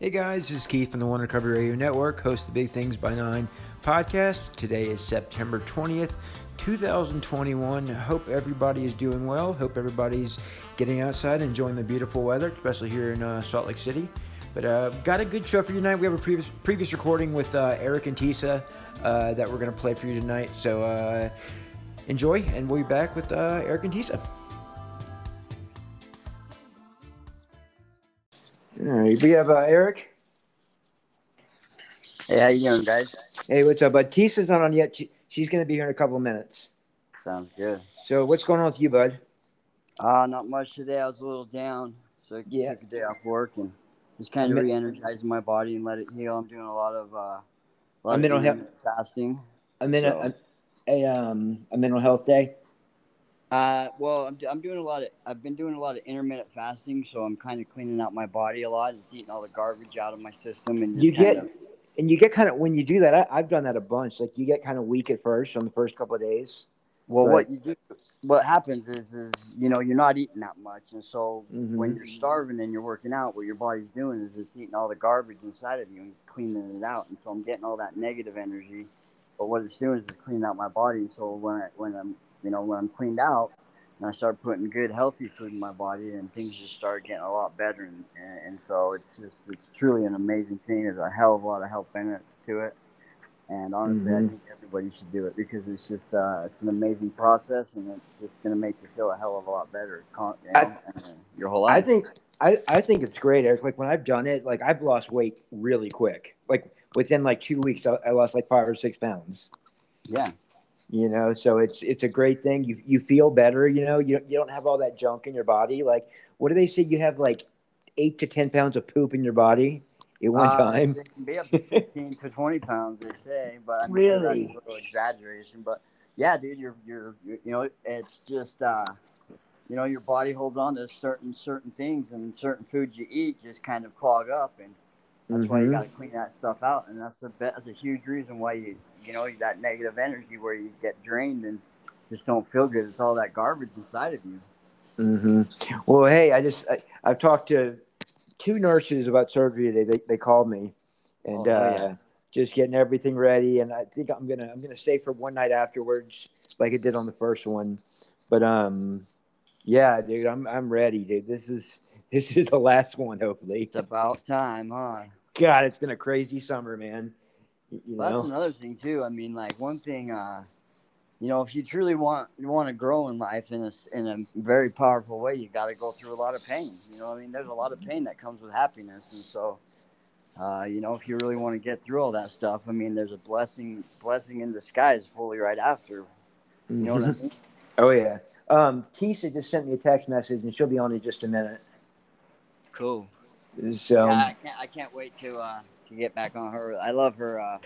Hey guys, this is Keith from the One Recovery Radio Network, host of the Big Things by Nine podcast. Today is September 20th, 2021. Hope everybody is doing well. Hope everybody's getting outside, enjoying the beautiful weather, especially here in uh, Salt Lake City. But uh, got a good show for you tonight. We have a previous previous recording with uh, Eric and Tisa uh, that we're going to play for you tonight. So uh, enjoy, and we'll be back with uh, Eric and Tisa. All right, we have uh, Eric. Hey, how you doing, guys? Hey, what's up, bud? Tisa's not on yet. She, she's going to be here in a couple of minutes. Sounds good. So, what's going on with you, bud? Uh, not much today. I was a little down, so I Yeah. took a day off work and just kind of re-energizing my body and let it heal. I'm doing a lot of uh, a lot A of mental health- fasting. I'm in So- a, a, a um a mental health day. Uh, well, I'm, I'm doing a lot of I've been doing a lot of intermittent fasting, so I'm kind of cleaning out my body a lot. It's eating all the garbage out of my system and You get of- and you get kind of when you do that. I, I've done that a bunch. Like you get kind of weak at first on the first couple of days. Well, Right. what you do, what happens is, is you know, you're not eating that much, and so Mhm. when you're starving and you're working out, what your body's doing is it's eating all the garbage inside of you and cleaning it out, and so I'm getting all that negative energy. But what it's doing is it's cleaning out my body, and so when I, when I'm, you know, when I'm cleaned out, and I start putting good, healthy food in my body, and things just start getting a lot better, and, and, so it's just it's truly an amazing thing. There's a hell of a lot of health benefits to it. And honestly, Mhm. I think everybody should do it because it's just uh, it's an amazing process, and it's just going to make you feel a hell of a lot better, con- you know, I- and, your whole life. I think I, I think it's great, Eric. Like when I've done it, like I've lost weight really quick. Like within like two weeks, I, I lost like five or six pounds. yeah, You know, so it's it's a great thing. You you feel better. You know, you you don't have all that junk in your body. Like what do they say? You have like eight to ten pounds of poop in your body at one Uh, time. It can be up to 15 to 20 pounds, they say, but I'm sure that's a little exaggeration. But yeah, dude, you're, you're, you you know, it's just, uh, you know, your body holds on to certain, certain things and certain foods you eat just kind of clog up. And that's why you Mhm. got to clean that stuff out. And that's the, that's a huge reason why you, you know, that negative energy where you get drained and just don't feel good. It's all that garbage inside of you. hmm Well, hey, I just I, I've talked to two nurses about surgery today. They they called me, and Oh, uh, yeah. just getting everything ready. And I think I'm gonna I'm gonna stay for one night afterwards, like I did on the first one. But um, yeah, dude, I'm I'm ready, dude. This is this is the last one, hopefully. It's about time, huh? God, it's been a crazy summer, man. You Well, know, that's another thing too. I mean, like one thing, uh, you know, if you truly want you want to grow in life in a in a very powerful way, you got to go through a lot of pain. You know, I mean, there's a lot of pain that comes with happiness, and so, uh, you know, if you really want to get through all that stuff, I mean, there's a blessing blessing in disguise fully right after. You know what I mean? oh yeah. Um, Tisa just sent me a text message, and she'll be on in just a minute. Cool. So. yeah, I can't I can't wait to uh, to get back on her. I love her. Uh,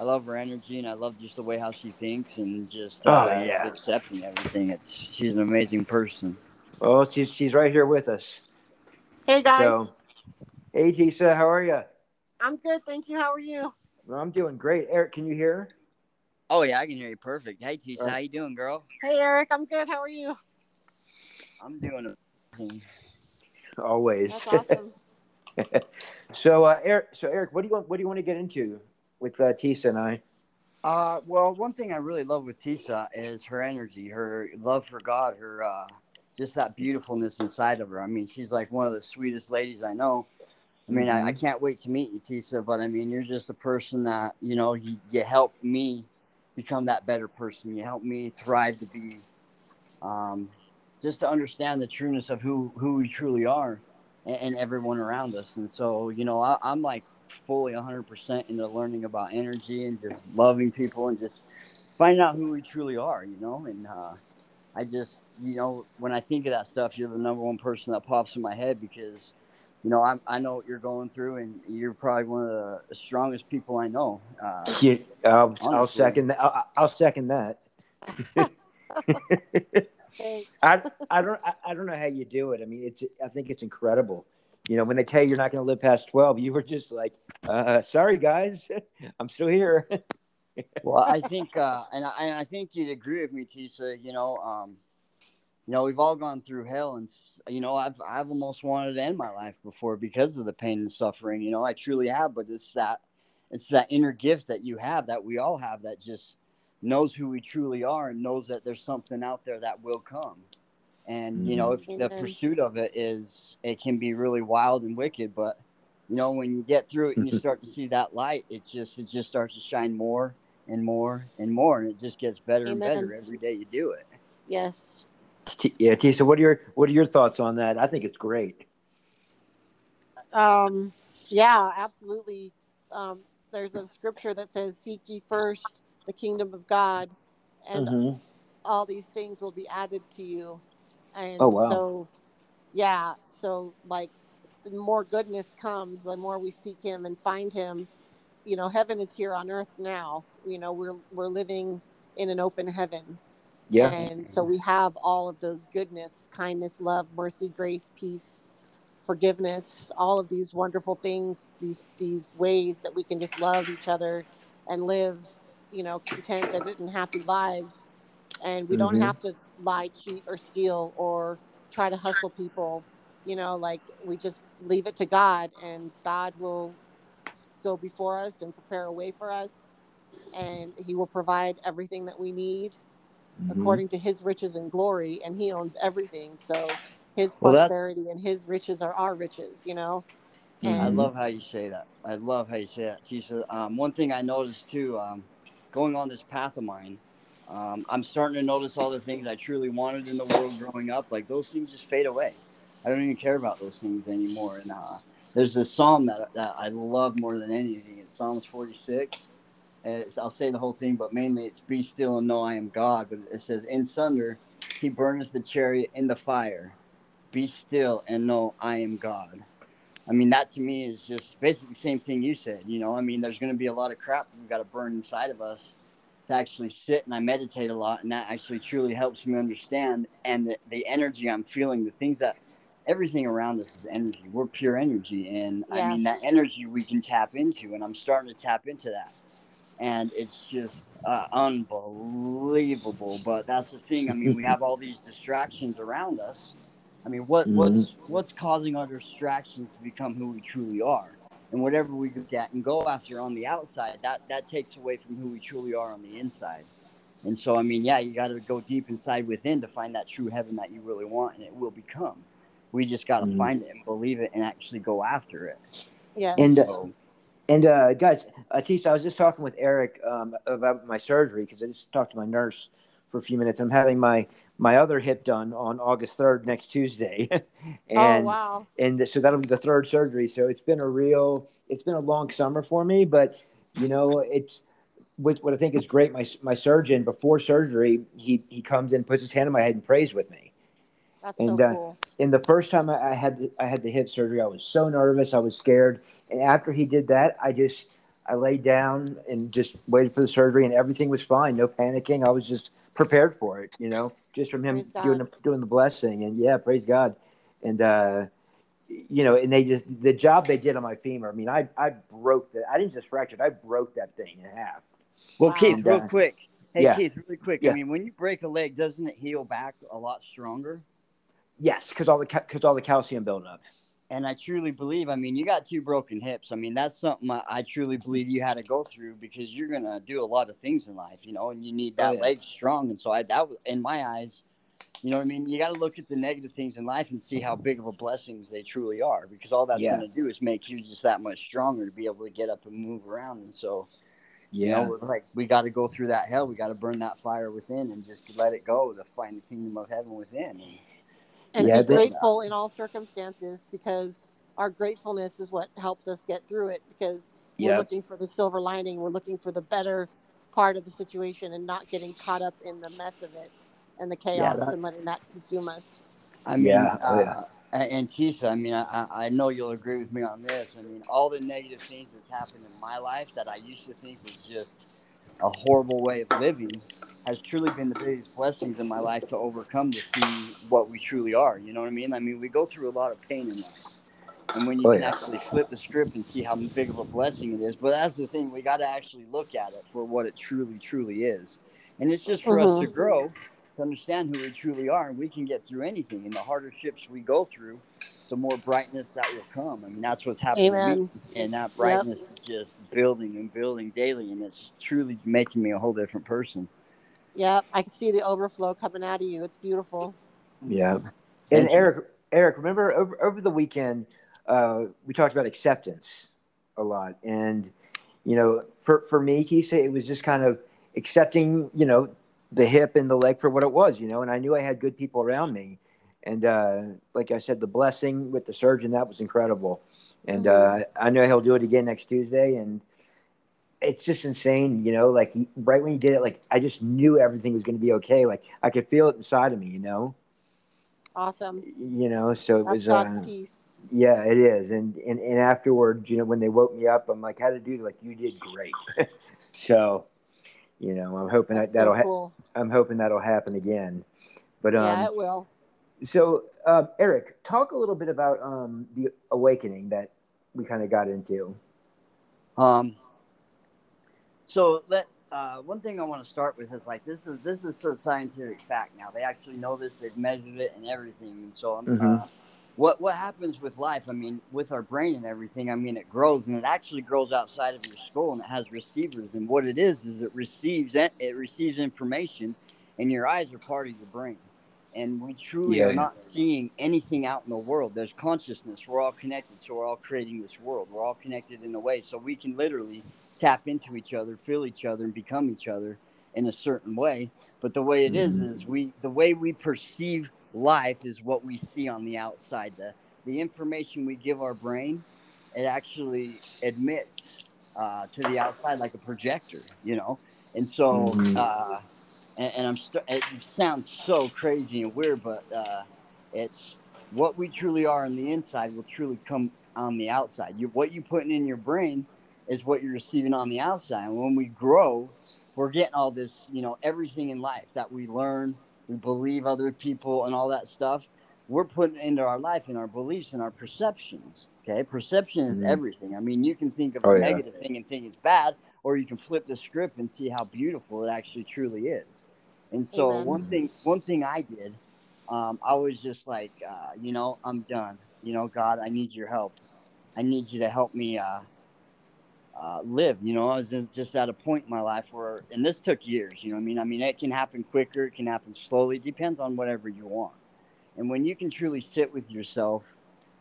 I love her energy, and I love just the way how she thinks, and just uh, Oh, yeah. accepting everything. It's she's an amazing person. Oh, she's she's right here with us. Hey guys, So, hey Tisa, how are you? I'm good, thank you. How are you? Well, I'm doing great. Eric, can you hear? Oh yeah, I can hear you perfect. Hey Tisha, All right. how you doing, girl? Hey Eric, I'm good. How are you? I'm doing amazing. Always. That's awesome. so, uh, Eric, so Eric, what do you want? What do you want to get into with uh, Tisa and I? Uh, well, one thing I really love with Tisha is her energy, her love for God, her uh, just that beautifulness inside of her. I mean, she's like one of the sweetest ladies I know. I mean, I, I can't wait to meet you, Tisha. But I mean, you're just a person that you know you, you help me become that better person. You help me thrive to be, um, just to understand the trueness of who who we truly are, and, and everyone around us. And so, you know, I, I'm like fully 100% into learning about energy and just loving people and just finding out who we truly are, you know. And uh, I just, you know, when I think of that stuff, you're the number one person that pops in my head because, you know, I, I know what you're going through and you're probably one of the strongest people I know. Uh, Yeah, I'll, I'll second that. I'll, I'll second that. Thanks. I, I don't I, I don't know how you do it. I mean, it's I think it's incredible. You know, when they tell you you're not going to live past twelve, you were just like, uh, "Sorry, guys, I'm still here." well, I think, uh, and, I, and I think you'd agree with me, Tisa. You know, um, you know, we've all gone through hell, and you know, I've I've almost wanted to end my life before because of the pain and suffering. You know, I truly have, but it's that it's that inner gift that you have that we all have that just knows who we truly are and knows that there's something out there that will come. And you know, if the pursuit of it is, it can be really wild and wicked, but you know, when you get through it and you start to see that light, it just it just starts to shine more and more and more, and it just gets better and better every day you do it. Yes. T- yeah, Tisa, what are your what are your thoughts on that? I think it's great. Um, yeah, absolutely. Um, there's a scripture that says, Seek ye first the kingdom of God, and Mhm. all these things will be added to you. And Oh, wow. so, yeah, so like the more goodness comes, the more we seek Him and find Him. You know, heaven is here on earth now. You know, we're we're living in an open heaven. Yeah. And so we have all of those goodness, kindness, love, mercy, grace, peace, forgiveness, all of these wonderful things, these these ways that we can just love each other and live, you know, contented and happy lives. And we don't Mhm. have to lie, cheat, or steal or try to hustle people. You know, like we just leave it to God and God will go before us and prepare a way for us and he will provide everything that we need Mhm. according to his riches and glory and he owns everything so his Well, that's- prosperity and his riches are our riches you know I Mhm. love how you say that. I love how you say that, Tisha. Um, one thing I noticed too, um, going on this path of mine, um, I'm starting to notice all the things I truly wanted in the world growing up. Like those things just fade away. I don't even care about those things anymore. And uh, there's a psalm that, that I love more than anything. It's Psalms 46. It's, I'll say the whole thing, but mainly it's "Be still and know I am God." But it says, "In sunder, He burneth the chariot in the fire. Be still and know I am God." I mean, that to me is just basically the same thing you said. You know, I mean, there's going to be a lot of crap we've got to burn inside of us to actually sit and I meditate a lot, and that actually truly helps me understand. And the, the energy I'm feeling, the things that everything around us is energy. We're pure energy, and I mean that energy we can tap into, and I'm starting to tap into that. And it's just uh, unbelievable. But that's the thing. I mean, we have all these distractions around us. I mean, what what's what's causing our distractions to become who we truly are? And whatever we look at and go after on the outside, that that takes away from who we truly are on the inside. And so, I mean, yeah, you got to go deep inside within to find that true heaven that you really want, and it will become. We just got to Mhm. find it and believe it and actually go after it. yes And, uh, And uh, guys, uh, Tisa, I was just talking with Eric um, about my surgery because I just talked to my nurse for a few minutes. I'm having my my other hip done on August 3rd next Tuesday, and oh wow and so that'll be the third surgery. So it's been a real, it's been a long summer for me, but you know, it's what, what I think is great. My my surgeon before surgery, he he comes in, puts his hand on my head, and prays with me. that's and, so uh, cool And the first time I I had the, I had the hip surgery, I was so nervous, I was scared. And after he did that, I just I laid down and just waited for the surgery, and everything was fine. No panicking. I was just prepared for it, you know, just from him doing the, doing the blessing. And yeah, praise God. And uh, you know, and they just the job they did on my femur. I mean, I I broke that. I didn't just fracture it. I broke that thing in half. well, Wow. Keith, real uh, quick. Hey, yeah. Keith, really quick. Yeah. I mean, when you break a leg, doesn't it heal back a lot stronger? Yes, because all the because all the calcium buildup. And I truly believe, I mean, you got two broken hips. I mean, that's something I, I truly believe you had to go through because you're going to do a lot of things in life, you know, and you need Oh, that yeah. leg strong. And so I, that was, in my eyes, you know what I mean? You got to look at the negative things in life and see how big of a blessings they truly are because all that's Yeah. going to do is make you just that much stronger to be able to get up and move around. And so, you know, like we got to go through that hell. We got to burn that fire within and just let it go to find the kingdom of heaven within. And, and Yeah, just grateful in all circumstances because our gratefulness is what helps us get through it because we're Yep. looking for the silver lining we're looking for the better part of the situation and not getting caught up in the mess of it and the chaos that- and letting that consume us I mean, Yeah, oh, yeah. uh, and and Tisa, I mean, I, I- I know you'll agree with me on this. I mean, all the negative things that's happened in my life that I used to think was just a horrible way of living has truly been the biggest blessings in my life to overcome to see what we truly are. You know what I mean? I mean, we go through a lot of pain in life. And when you Oh, can yeah. actually flip the script and see how big of a blessing it is, but that's the thing, we got to actually look at it for what it truly, truly is. And it's just for us to Mhm. Grow, understand who we truly are, and we can get through anything. And the harder ships we go through, the more brightness that will come. I mean, that's what's happening. Amen. And that brightness yep. is just building and building daily, and it's truly making me a whole different person. Yep, I can see the overflow coming out of you. It's beautiful. Yeah. And Eric, Eric, remember over, over the weekend, uh, we talked about acceptance a lot. And, you know, for, for me, Tisa, it was just kind of accepting, you know, the hip and the leg for what it was, you know, and I knew I had good people around me. And uh, like I said, the blessing with the surgeon, that was incredible. And mm-hmm. uh, I know he'll do it again next Tuesday. And it's just insane, you know, like he, right when he did it, like I just knew everything was going to be okay. Like I could feel it inside of me, you know? Awesome. You know, so it That's was, God's uh, peace. Yeah, it is. And, and and afterwards, you know, when they woke me up, I'm like, how to do? Like, you did great. so, you know, I'm hoping That's that that'll. so cool. Ha- I'm hoping that'll happen again. But um, yeah, it will. So, uh, Eric, talk a little bit about um, the awakening that we kind of got into. Um. So let uh, one thing I want to start with is like this is this is a scientific fact now. They actually know this. They've measured it and everything. And so I'm. Mhm. Uh, what what happens with life? I mean, with our brain and everything. I mean, it grows and it actually grows outside of your skull and it has receivers. And what it is is it receives it, receives information, and your eyes are part of your brain. And we truly Yeah. are not seeing anything out in the world. There's consciousness. We're all connected, so we're all creating this world. We're all connected in a way, so we can literally tap into each other, feel each other, and become each other in a certain way. But the way it is Mhm. is we the way we perceive life is what we see on the outside. The the information we give our brain, it actually admits uh, to the outside like a projector, you know. And so, Mhm. uh, and, and I'm st- it sounds so crazy and weird, but uh, it's what we truly are on the inside will truly come on the outside. You what you're putting in your brain is what you're receiving on the outside. And when we grow, we're getting all this, you know, everything in life that we learn, we believe other people and all that stuff. We're putting into our life and our beliefs and our perceptions. Okay. Perception is Mhm. everything. I mean, you can think of Oh, a yeah. negative thing and think it's bad, or you can flip the script and see how beautiful it actually truly is. And so Amen. one thing, one thing I did, um, I was just like, uh, you know, I'm done. You know, God, I need your help. I need you to help me uh, uh, live. You know, I was just, at a point in my life where, and this took years. You know, what I mean, I mean, it can happen quicker, it can happen slowly. It depends on whatever you want. And when you can truly sit with yourself,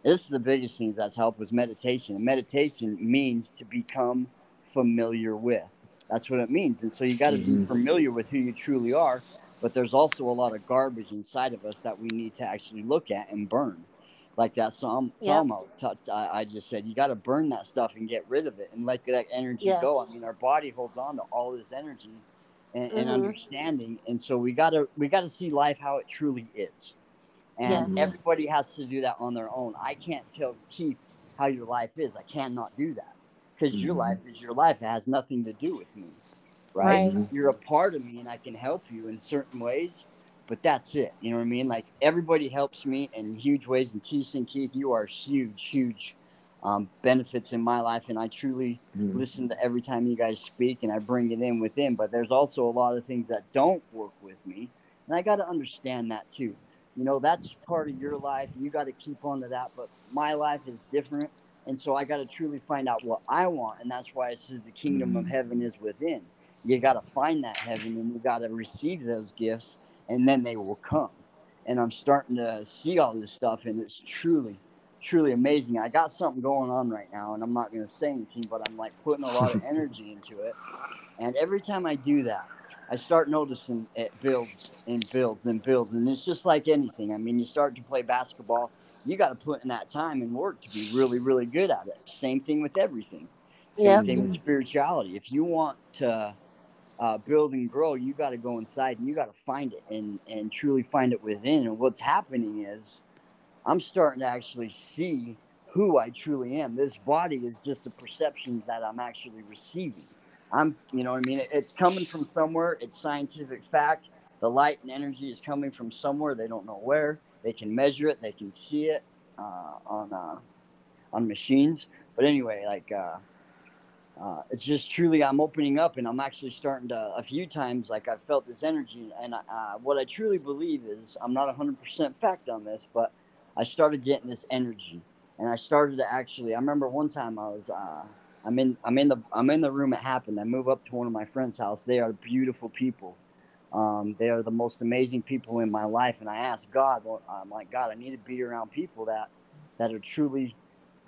this is the biggest thing that's helped was meditation. And meditation means to become familiar with. That's what it means. And so you got to be Mhm. familiar with who you truly are. But there's also a lot of garbage inside of us that we need to actually look at and burn. Like that psalm, Yep. psalm I, was I I just said, you got to burn that stuff and get rid of it and let that energy go. I mean, our body holds on to all this energy and, and Mhm. understanding, and so we got to we got to see life how it truly is. And Yes. everybody has to do that on their own. I can't tell Keith how your life is. I cannot do that because your Mhm. life is your life. It has nothing to do with me, right? Right. You're a part of me, and I can help you in certain ways, but that's it. You know what I mean? Like everybody helps me in huge ways. And T. and Keith, you are huge, huge um, benefits in my life, and I truly Mhm. listen to every time you guys speak, and I bring it in within. But there's also a lot of things that don't work with me, and I got to understand that too. You know, that's part of your life. You got to keep on to that. But my life is different. And so I got to truly find out what I want. And that's why it says the kingdom of Mhm. heaven is within. You got to find that heaven and you got to receive those gifts, and then they will come. And I'm starting to see all this stuff, and it's truly, truly amazing. I got something going on right now, and I'm not going to say anything, but I'm like putting a lot of energy into it. And every time I do that, I start noticing it builds and builds and builds. And it's just like anything. I mean, you start to play basketball, you got to put in that time and work to be really, really good at it. Same thing with everything. Same Yep. thing with spirituality. If you want to uh, build and grow, you got to go inside and you got to find it and, and truly find it within. And what's happening is I'm starting to actually see who I truly am. This body is just the perceptions that I'm actually receiving. I'm, you know what I mean? It's coming from somewhere. It's scientific fact. The light and energy is coming from somewhere. They don't know where. They can measure it. They can see it uh, on uh, on machines. But anyway, like uh, uh, it's just truly I'm opening up and I'm actually starting to a few times like I've felt this energy and uh, what I truly believe is I'm not 100% fact on this but I started getting this energy and I started to actually I remember one time I was uh, I'm in I'm in the I'm in the room it happened. I move up to one of my friends house. They are beautiful people. Um, they are the most amazing people in my life and I asked God well, I'm like God I need to be around people that that are truly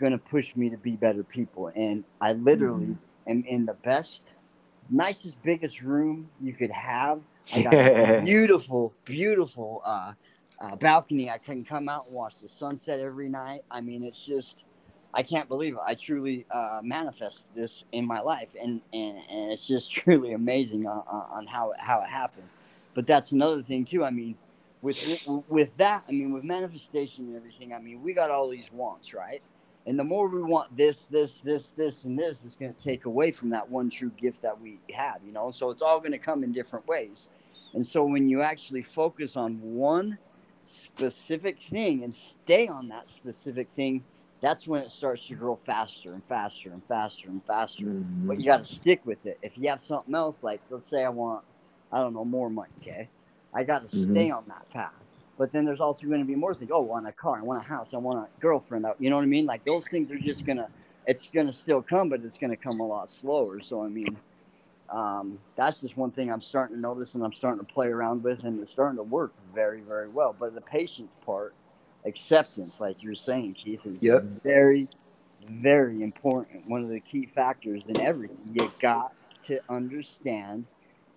going to push me to be better people. And I literally mm-hmm. am in the best, nicest, biggest room you could have. I got a beautiful, beautiful uh, uh, balcony. I can come out and watch the sunset every night. I mean, it's just, I can't believe it. I truly uh, manifest this in my life, and, and, and it's just truly amazing on, on how how it happened. But that's another thing too. I mean, with with that, I mean, with manifestation and everything, I mean, we got all these wants, right? And the more we want this, this, this, this, and this, it's going to take away from that one true gift that we have, you know? So it's all going to come in different ways. And so when you actually focus on one specific thing and stay on that specific thing, that's when it starts to grow faster and faster and faster and faster. Mm-hmm. But you got to stick with it. If you have something else, like let's say I want, I don't know, more money, okay? I got to mm-hmm. stay on that path. But then there's also going to be more things. Oh, I want a car, I want a house, I want a girlfriend. You know what I mean? Like those things are just gonna. It's gonna still come, but it's gonna come a lot slower. So I mean, um, that's just one thing I'm starting to notice and I'm starting to play around with, and it's starting to work very, very well. But the patience part, acceptance, like you're saying, Keith, is yep. very, very important. One of the key factors in everything. You got to understand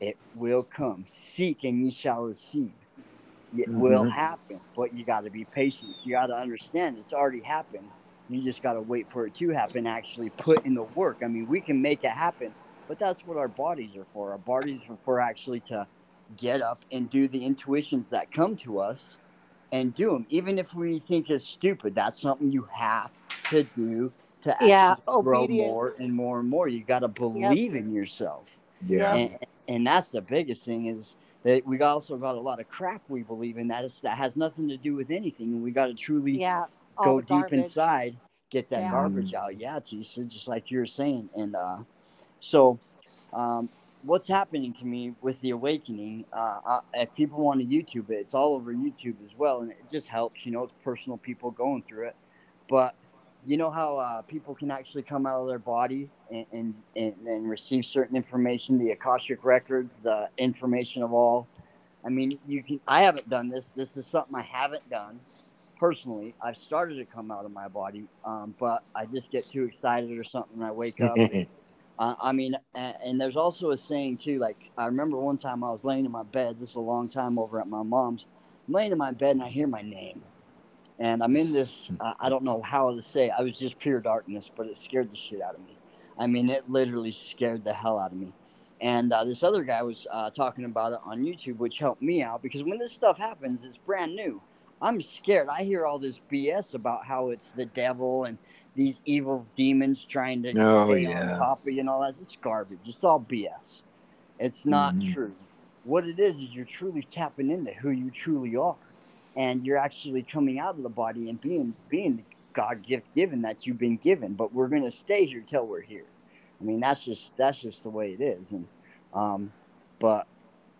it will come. Seek and ye shall receive. It mm-hmm. will happen, but you got to be patient. You got to understand it's already happened. You just got to wait for it to happen. Actually, put in the work. I mean, we can make it happen, but that's what our bodies are for. Our bodies are for actually to get up and do the intuitions that come to us and do them. Even if we think it's stupid, that's something you have to do to yeah, grow more and more and more. You got to believe yep. in yourself. Yeah. And, and that's the biggest thing is that we also got a lot of crap we believe in that is, that has nothing to do with anything. And we got to truly yeah, go deep garbage. inside, get that yeah. garbage out. Yeah, Tisha, just like you're saying. And uh, so, um, what's happening to me with the awakening? Uh, uh, if people want to YouTube it, it's all over YouTube as well, and it just helps. You know, it's personal people going through it, but you know how uh, people can actually come out of their body and, and, and, and, receive certain information, the Akashic records, the information of all. I mean, you can. I haven't done this. This is something I haven't done personally. I've started to come out of my body, um, but I just get too excited or something. and I wake up. uh, I mean, and, and there's also a saying too. Like I remember one time I was laying in my bed. This is a long time over at my mom's. I'm laying in my bed and I hear my name and I'm in this. Uh, I don't know how to say. I was just pure darkness, but it scared the shit out of me. I mean, it literally scared the hell out of me. And uh, this other guy was uh, talking about it on YouTube, which helped me out because when this stuff happens, it's brand new. I'm scared. I hear all this BS about how it's the devil and these evil demons trying to oh, stay yeah. on top of you and all that. It's garbage. It's all BS. It's not mm-hmm. true. What it is is you're truly tapping into who you truly are and you're actually coming out of the body and being being God gift given that you've been given. But we're going to stay here till we're here. I mean, that's just that's just the way it is. And um, but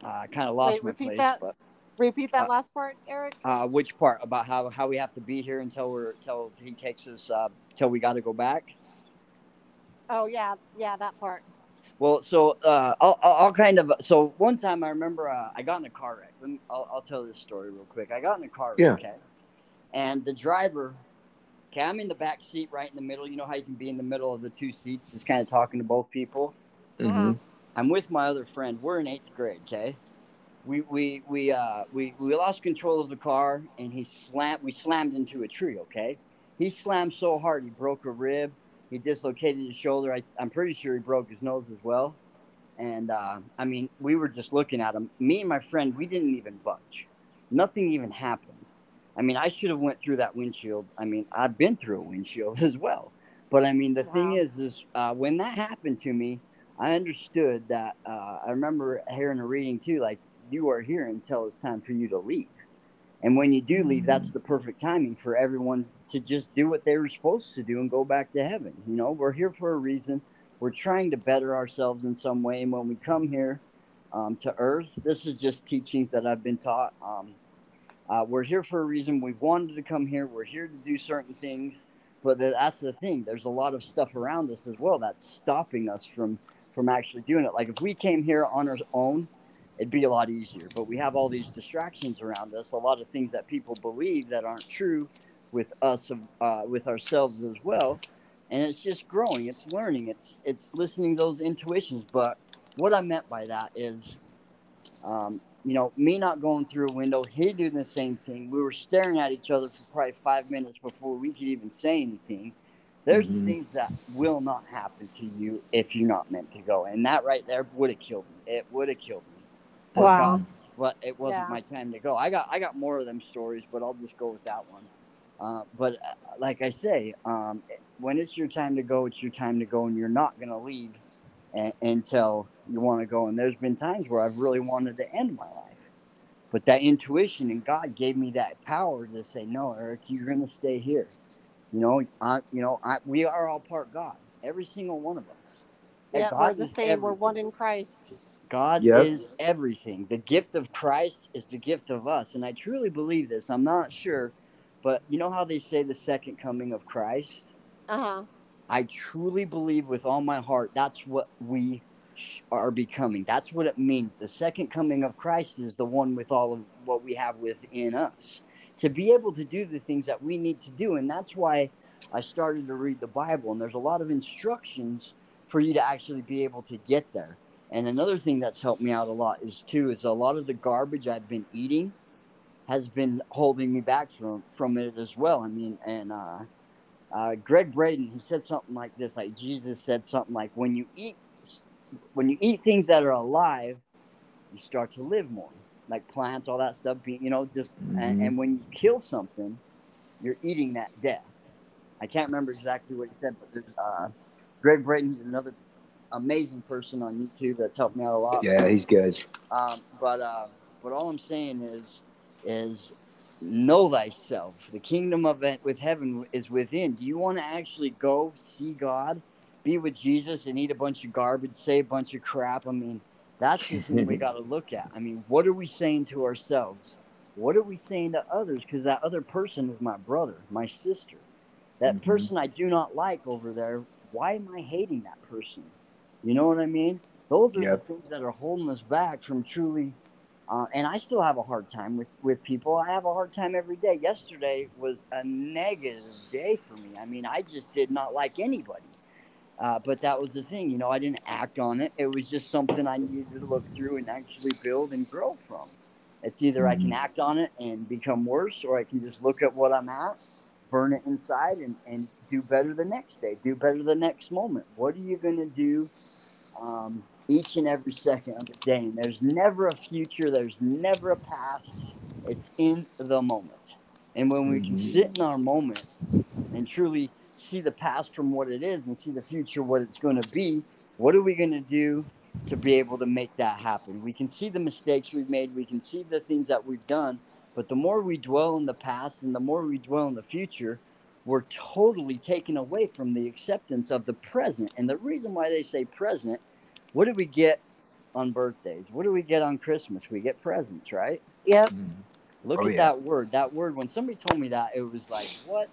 uh, I kind of lost Wait, my repeat place. That, but, repeat that uh, last part, Eric. Uh, which part about how how we have to be here until we're until he takes us uh, till we got to go back? Oh yeah, yeah, that part. Well, so uh, I'll, I'll kind of so one time I remember uh, I got in a car wreck. Me, I'll, I'll, tell this story real quick. I got in a car wreck, yeah. okay, and the driver. Okay, I'm in the back seat, right in the middle. You know how you can be in the middle of the two seats, just kind of talking to both people. Mm-hmm. I'm with my other friend. We're in eighth grade. Okay, we we we uh we we lost control of the car, and he slammed. We slammed into a tree. Okay, he slammed so hard he broke a rib he dislocated his shoulder. I, am pretty sure he broke his nose as well. And uh, I mean, we were just looking at him. Me and my friend, we didn't even budge. Nothing even happened. I mean, I should have went through that windshield. I mean, I've been through a windshield as well. But I mean, the wow. thing is, is uh, when that happened to me, I understood that. Uh, I remember hearing a reading too, like you are here until it's time for you to leave. And when you do leave, that's mm-hmm. the perfect timing for everyone to just do what they were supposed to do and go back to heaven. You know, we're here for a reason. we're trying to better ourselves in some way. And when we come here um, to Earth, this is just teachings that I've been taught. Um, uh, we're here for a reason. We wanted to come here. We're here to do certain things, but that's the thing. There's a lot of stuff around us as well that's stopping us from from actually doing it. Like if we came here on our own, it'd be a lot easier. But we have all these distractions around us. A lot of things that people believe that aren't true with us, uh, with ourselves as well. And it's just growing. It's learning. It's it's listening to those intuitions. But what I meant by that is, um, you know, me not going through a window, he doing the same thing. We were staring at each other for probably five minutes before we could even say anything. There's mm-hmm. things that will not happen to you if you're not meant to go, and that right there would have killed me. It would have killed me. Wow. God, but it wasn't yeah. my time to go. I got I got more of them stories, but I'll just go with that one. Uh, but uh, like I say, um, when it's your time to go, it's your time to go, and you're not gonna leave a- until you want to go. And there's been times where I've really wanted to end my life, but that intuition and God gave me that power to say, "No, Eric, you're gonna stay here." You know, I, you know, I, we are all part God, every single one of us. Yeah, God we're the same. Everything. We're one in Christ. God yep. is everything. The gift of Christ is the gift of us, and I truly believe this. I'm not sure, but you know how they say the second coming of Christ. Uh huh. I truly believe with all my heart that's what we are becoming. That's what it means. The second coming of Christ is the one with all of what we have within us to be able to do the things that we need to do. And that's why I started to read the Bible. And there's a lot of instructions for you to actually be able to get there. And another thing that's helped me out a lot is too is a lot of the garbage I've been eating has been holding me back from from it as well. I mean, and uh, uh, Gregg Braden he said something like this: like Jesus said something like, "When you eat, when you eat things that are alive, you start to live more." like plants, all that stuff. You know, just mm-hmm. and, and, when you kill something, you're eating that death. I can't remember exactly what he said, but uh, Gregg Braden is another amazing person on YouTube that's helped me out a lot. Yeah, he's good. Um, but uh, but all I'm saying is is know thyself. The kingdom of it with heaven is within. Do you want to actually go see God, be with Jesus, and eat a bunch of garbage, say a bunch of crap? I mean that's the thing we got to look at. I mean, what are we saying to ourselves? What are we saying to others? Because that other person is my brother, my sister. That mm-hmm. person I do not like over there, why am I hating that person? You know what I mean? Those are yep. the things that are holding us back from truly. Uh, and I still have a hard time with, with people. I have a hard time every day. Yesterday was a negative day for me. I mean, I just did not like anybody. Uh, but that was the thing, you know, I didn't act on it. It was just something I needed to look through and actually build and grow from. It's either. I can mm-hmm. act on it and become worse, or I can just look at what I'm at, burn it inside, and, and do better the next day, do better the next moment. What are you going to do um, each and every second of the day? And there's never a future, there's never a past. It's in the moment. And when we can mm-hmm. sit in our moment and truly see the past from what it is and see the future what it's going to be what are we going to do to be able to make that happen we can see the mistakes we've made we can see the things that we've done but the more we dwell in the past and the more we dwell in the future we're totally taken away from the acceptance of the present and the reason why they say present what do we get on birthdays what do we get on christmas we get presents right yep mm-hmm. look oh, at yeah. that word that word when somebody told me that it was like what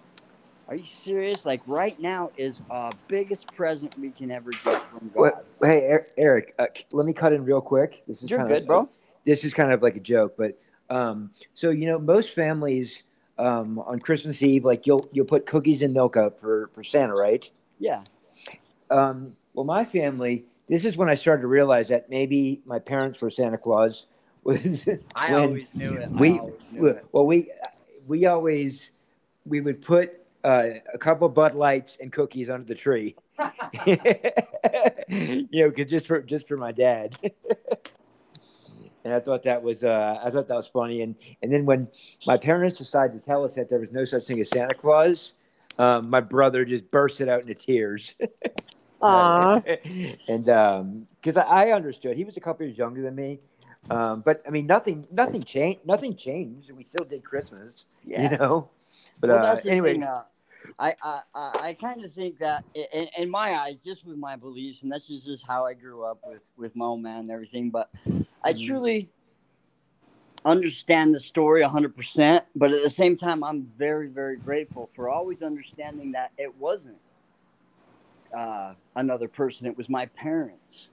are you serious? Like right now is our biggest present we can ever get from God. Well, hey, Eric, uh, let me cut in real quick. This is You're good, of, bro. This is kind of like a joke, but um, so you know, most families um, on Christmas Eve, like you'll you'll put cookies and milk up for for Santa, right? Yeah. Um, well, my family. This is when I started to realize that maybe my parents were Santa Claus. Was I always knew it. We knew it. well, we we always we would put uh, a couple Bud Lights and cookies under the tree. you know, cause just for just for my dad. And I thought that was uh, I thought that was funny. And and then when my parents decided to tell us that there was no such thing as Santa Claus, um, my brother just bursted out into tears. Aww. and because um, I, I, understood, he was a couple years younger than me. Um, but I mean, nothing, nothing changed. Nothing changed. We still did Christmas, yeah. you know. But well, uh, anyway, thing, uh, I I, I, kind of think that in, in my eyes, just with my beliefs, and that's just, just how I grew up with with my own man and everything. But I Mhm. truly understand the story 100%. But at the same time, I'm very very grateful for always understanding that it wasn't uh, another person; it was my parents.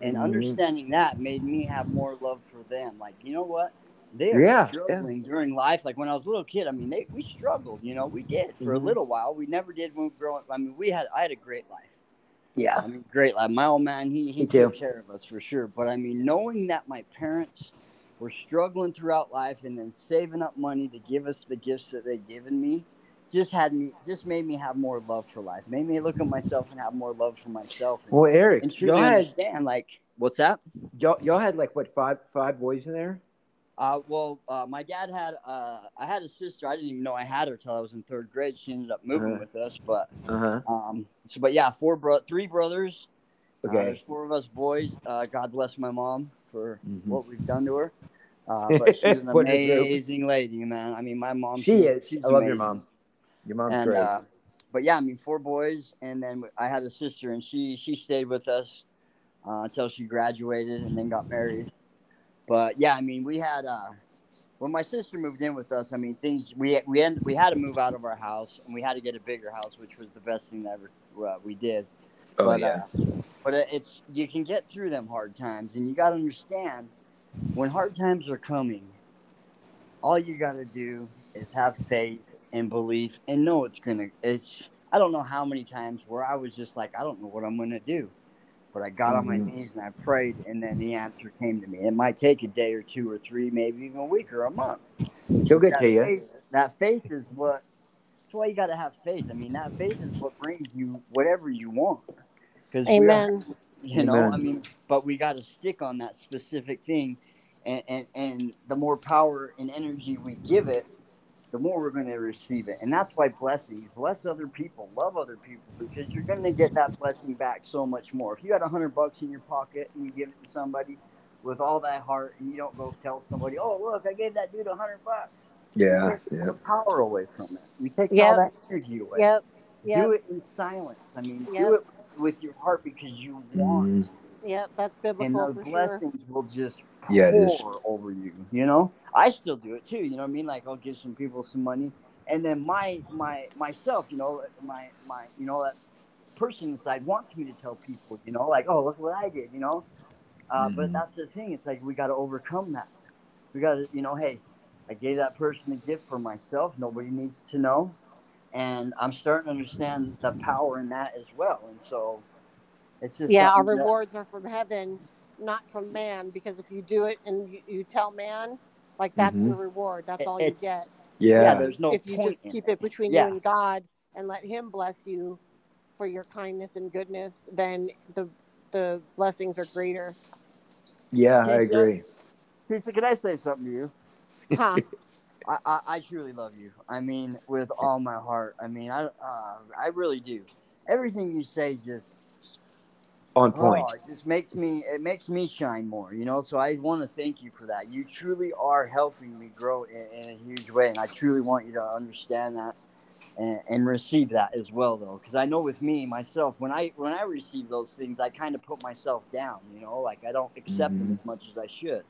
And Mhm. understanding that made me have more love for them. Like, you know what? They are Yeah, yeah. struggling during life. Like when I was a little kid, I mean, they, we struggled. You know, we did for Mhm. a little while. We never did when we were growing. I mean, we had I had a great life. Yeah. I mean, great life. My old man, he he Me took too. care of us for sure. But I mean, knowing that my parents were struggling throughout life and then saving up money to give us the gifts that they'd given me, just had me, just made me have more love for life. Made me look at myself and have more love for myself. And, Well, Eric, and y'all truly had understand, like, what's that? y'all, y'all had like what five five boys in there? Uh, well, uh, my dad had, uh, I had a sister. I didn't even know I had her till I was in third grade. She ended up moving Uh-huh. with us, but, Uh huh. um, so, but yeah, four bro, three brothers. Uh, Okay. there's four of us boys. Uh, God bless my mom for Mhm. what we've done to her. Uh, but she's an What a joke. amazing lady, man. I mean, my mom. she she's- is. she's I love your mom. Your mom's And great. uh, but yeah, I mean, four boys, and then I had a sister, and she she stayed with us uh, until she graduated and then got married. But yeah, I mean, we had uh, when my sister moved in with us. I mean, things we we end, we had to move out of our house, and we had to get a bigger house, which was the best thing that ever uh, we did. oh but, yeah. uh, but it's you can get through them hard times, and you got to understand when hard times are coming. All you got to do is have faith and belief, and know it's gonna. It's I don't know how many times where I was just like, I don't know what I'm gonna do, but I got on my Mhm. knees and I prayed, and then the answer came to me. It might take a day or two or three, maybe even a week or a month She'll get that to you. Faith, that faith is what. That's why you got to have faith. I mean, that faith is what brings you whatever you want. Because Amen. you know, Amen. I mean, but we got to stick on that specific thing, and, and and the more power and energy we give it, the more we're going to receive it. And that's why blessings, bless other people, love other people, because you're going to get that blessing back so much more. If you had a hundred bucks in your pocket and you give it to somebody with all that heart, and you don't go tell somebody, "Oh, look, I gave that dude a hundred bucks." Yeah. You take Yeah. the power away from it. You take Yep. all that energy away. Yep. Yep. Do it in silence. I mean, Yep. do it with your heart because you want. Mhm. To. Yep. That's And biblical those for sure. blessings will just pour Yeah, it is. over you. You know, I still do it too. You know what I mean? Like I'll give some people some money, and then my my myself, you know, my my you know that person inside wants me to tell people, you know, like oh look what I did, you know. Uh, But Mhm. that's the thing. It's like we got to overcome that. We got to, you know, hey, I gave that person a gift for myself. Nobody needs to know, and I'm starting to understand the power in that as well. And so, it's just yeah, our something that- rewards are from heaven, not from man. Because if you do it and you, you tell man, like that's Mhm. your reward. That's It- all you get. yeah, Yeah. there's no if you point just keep it between Yeah. you and God and let Him bless you for your kindness and goodness, then the the blessings are greater. Yeah, I agree. Lisa, can I say something to you? Huh? I, I, I truly love you. I mean, with all my heart. I mean, I uh, I really do. Everything you say just On point. oh, it just makes me it makes me shine more. You know, so I want to thank you for that. You truly are helping me grow in, in a huge way, and I truly want you to understand that and, and receive that as well, though, because I know with me myself, when I when I receive those things, I kind of put myself down. You know, like I don't accept them Mhm. as much as I should.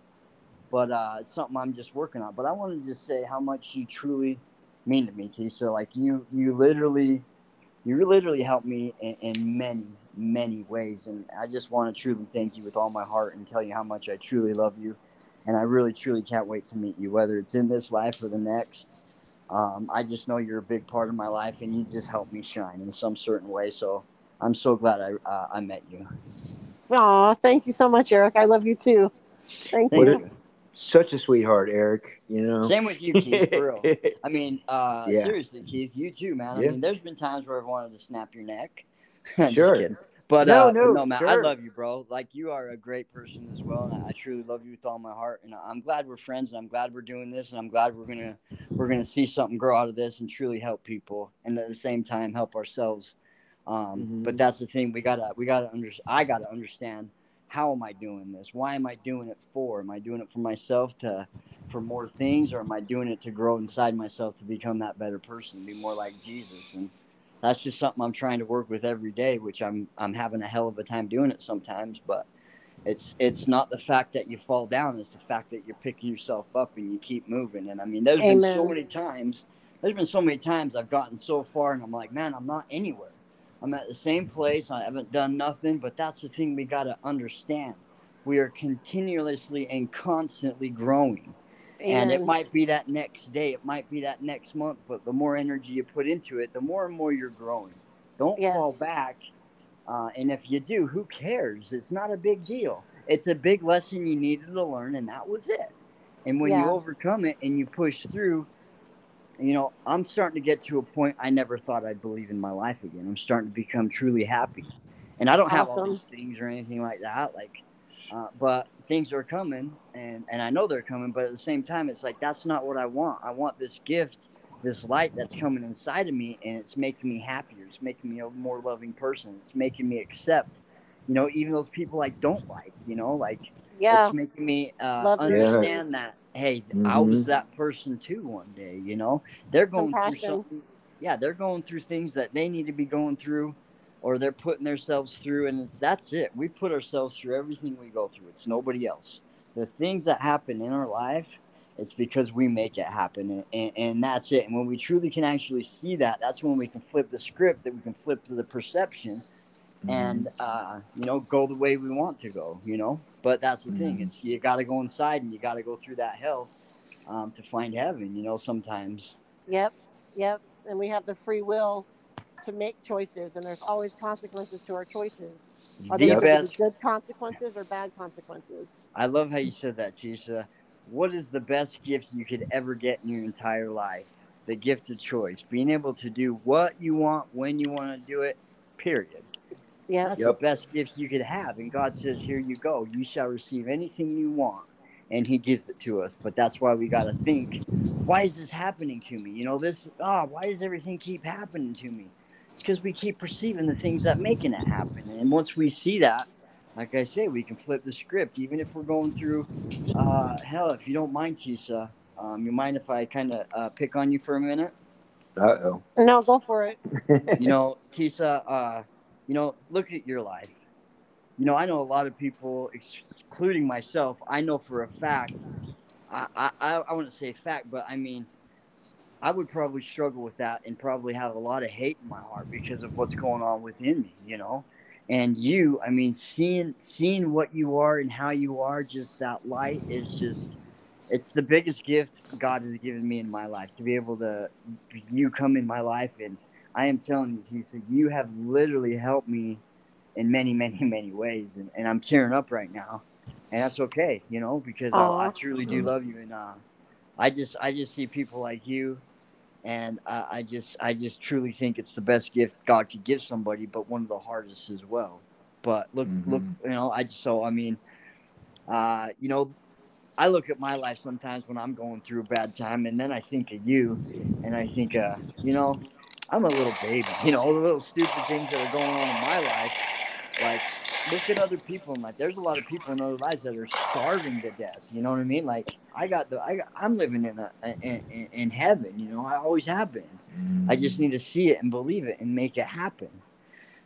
But uh, it's something I'm just working on. But I wanted to just say how much you truly mean to me, T. So like you you literally you literally helped me in, in many many ways, and I just want to truly thank you with all my heart and tell you how much I truly love you, and I really truly can't wait to meet you, whether it's in this life or the next. Um, I just know you're a big part of my life, and you just help me shine in some certain way. So I'm so glad I uh, I met you. Aw, thank you so much, Eric. I love you too. Thank Thank you. you. Such a sweetheart, Eric. You know. Same with you, Keith. For real. I mean, uh, Yeah. seriously, Keith, you too, man. I Yeah. mean, there's been times where I've wanted to snap your neck. Sure. But No, uh, but no, no, man, I love you, bro. Like you are a great person as well, and I truly love you with all my heart. And I'm glad we're friends, and I'm glad we're doing this, and I'm glad we're gonna we're gonna see something grow out of this and truly help people, and at the same time help ourselves. Um, Mhm. But that's the thing we gotta we gotta under I gotta understand how am I doing this? Why am I doing it for? Am I doing it for myself to for more things, or am I doing it to grow inside myself to become that better person, be more like Jesus? And that's just something I'm trying to work with every day, which I'm I'm having a hell of a time doing it sometimes. But it's it's not the fact that you fall down; it's the fact that you're picking yourself up and you keep moving. And I mean, there's been so many times. There's been so many times I've gotten so far, and I'm like, man, I'm not anywhere. I'm at the same place. I haven't done nothing. But that's the thing we got to understand. We are continuously and constantly growing. And it might be that next day, it might be that next month, but the more energy you put into it, the more and more you're growing. Don't fall back. Uh, and if you do, who cares? It's not a big deal. It's a big lesson you needed to learn, and that was it. And when you overcome it and you push through, you know, I'm starting to get to a point I never thought I'd believe in my life again. I'm starting to become truly happy. And I don't have all these things or anything like that. Like, uh, but things are coming, and and I know they're coming. But at the same time, it's like that's not what I want. I want this gift, this light that's coming inside of me, and it's making me happier. It's making me a more loving person. It's making me accept, you know, even those people I don't like. You know, like Yeah. it's making me uh, Love understand choice. that hey i was Mhm. that person too one day you know they're going through something yeah they're going through things that they need to be going through or they're putting themselves through and it's that's it. We put ourselves through everything we go through. It's nobody else. The things that happen in our life it's because we make it happen and, and, and that's it. And when we truly can actually see that that's when we can flip the script that we can flip to the perception and uh, you know go the way we want to go you know? But that's the thing. Mhm. it's you got to go inside and you got to go through that hell um, to find heaven you know sometimes. Yep. Yep. And we have the free will to make choices, and there's always consequences to our choices. Are the they going to best good consequences or bad consequences? i love how you said that tisha what is the best gift you could ever get in your entire life the gift of choice being able to do what you want when you want to do it period Yes. That's Yep. the best gift you could have. And God says, Here you go. You shall receive anything you want. And He gives it to us. But that's why we got to think, why is this happening to me? You know, this, ah, why does everything keep happening to me? It's because we keep perceiving the things that making it happen. And once we see that, like I say, we can flip the script. Even if we're going through, uh, hell, if you don't mind, Tisa, um, you mind if I kind of uh, pick on you for a minute? Uh-oh. No, go for it. you know, Tisa, uh, you know, look at your life. You know, I know a lot of people, ex- including myself. I know for a fact. I I, I I wouldn't say fact, but I mean, I would probably struggle with that and probably have a lot of hate in my heart because of what's going on within me. You know, and you, I mean, seeing seeing what you are and how you are, just that light is just. It's the biggest gift God has given me in my life to be able to, you come in my life and I am telling you, Tisa, you have literally helped me in many, many, many ways, and, and I'm tearing up right now, and that's okay, you know, because I, I truly do love you, and uh, I just, I just see people like you, and uh, I just, I just truly think it's the best gift God could give somebody, but one of the hardest as well. But look, look, Mhm. you know, I just, so I mean, uh, you know, I look at my life sometimes when I'm going through a bad time, and then I think of you, and I think, uh, you know, I'm a little baby. You know, all the little stupid things that are going on in my life. Like, look at other people in life. There's a lot of people in other lives that are starving to death. You know what I mean? Like, I got the, I I'm living in a, in, in heaven. You know, I always have been. I just need to see it and believe it and make it happen.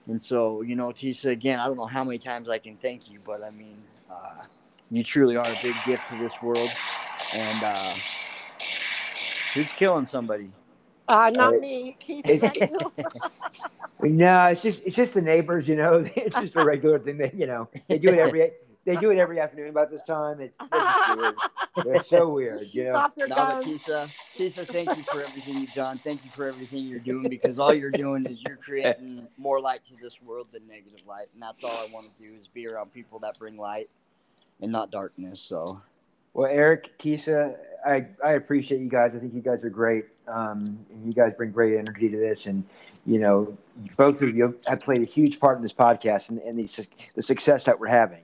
And so, you know, Tisa, again, I don't know how many times I can thank you, but I mean, uh, you truly are a big gift to this world. And uh, who's killing somebody? Uh, not Uh, me, Keith. Is that? No, it's just it's just the neighbors, you know. It's just a regular thing. They you know they do it every they do it every afternoon about this time. It's weird. They're so weird, you know. Off their No. Tisa, Tisa, thank you for everything you've done. Thank you for everything you're doing because all you're doing is you're creating more light to this world than negative light, and that's all I want to do is be around people that bring light and not darkness. So, Well, Eric, Kisa, I, I appreciate you guys. I think you guys are great. Um, you guys bring great energy to this. And, you know, both of you have played a huge part in this podcast and, and the, su- the success that we're having.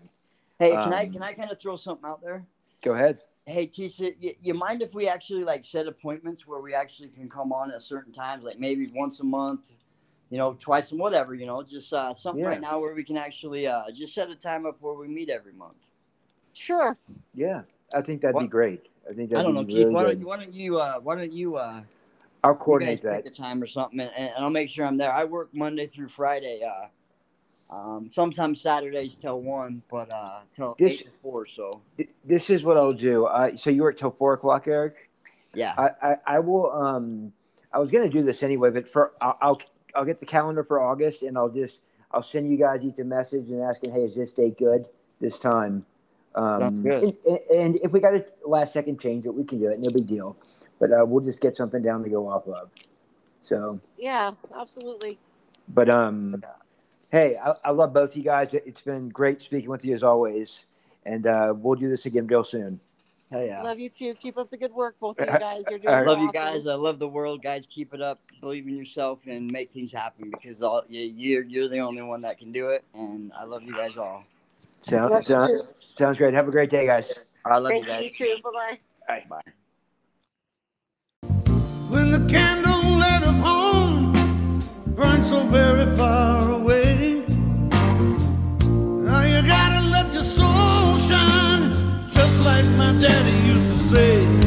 hey, can I Um, can I kind of throw something out there? Go ahead. Hey, Tisha, you, you mind if we actually like set appointments where we actually can come on at certain times, like maybe once a month, you know, twice and whatever, you know, just uh, something Yeah. right now where we can actually uh, just set a time up where we meet every month. Sure. Yeah, I think that'd be great. I think that'd I don't know, Keith. really Why don't, you why don't you uh, why don't you uh, I'll coordinate pick that. a time or something, and, and I'll make sure I'm there. I work Monday through Friday. Uh, um, sometimes Saturdays till one, but uh, till This- eight to four. So Th- This is what I'll do. Uh, so you work till four o'clock, Eric. yeah, I, I, I will. Um, I was gonna do this anyway, but for I'll, I'll I'll get the calendar for August, and I'll just I'll send you guys each a message and asking, hey, is this date good this time? Um, good. And, and if we got a last second change it, we can do it. No big deal. But uh, we'll just get something down to go off of. So, Yeah, absolutely. but um, hey, I, I love both you guys. It- It's been great speaking with you as always, and uh, we'll do this again real soon. hell yeah. Love you too. Keep up the good work, both of you guys. You're doing love you guys. I love the world, guys. Keep it up. Believe in yourself and make things happen because all you're you're the only one that can do it. And I love you guys all. Sound, Love you sound, sounds great. Have a great day, guys. I love Thank you guys. you too. Bye bye. Bye. When the candle light of home burns so very far away. Now you gotta let your soul shine, just like my daddy used to say.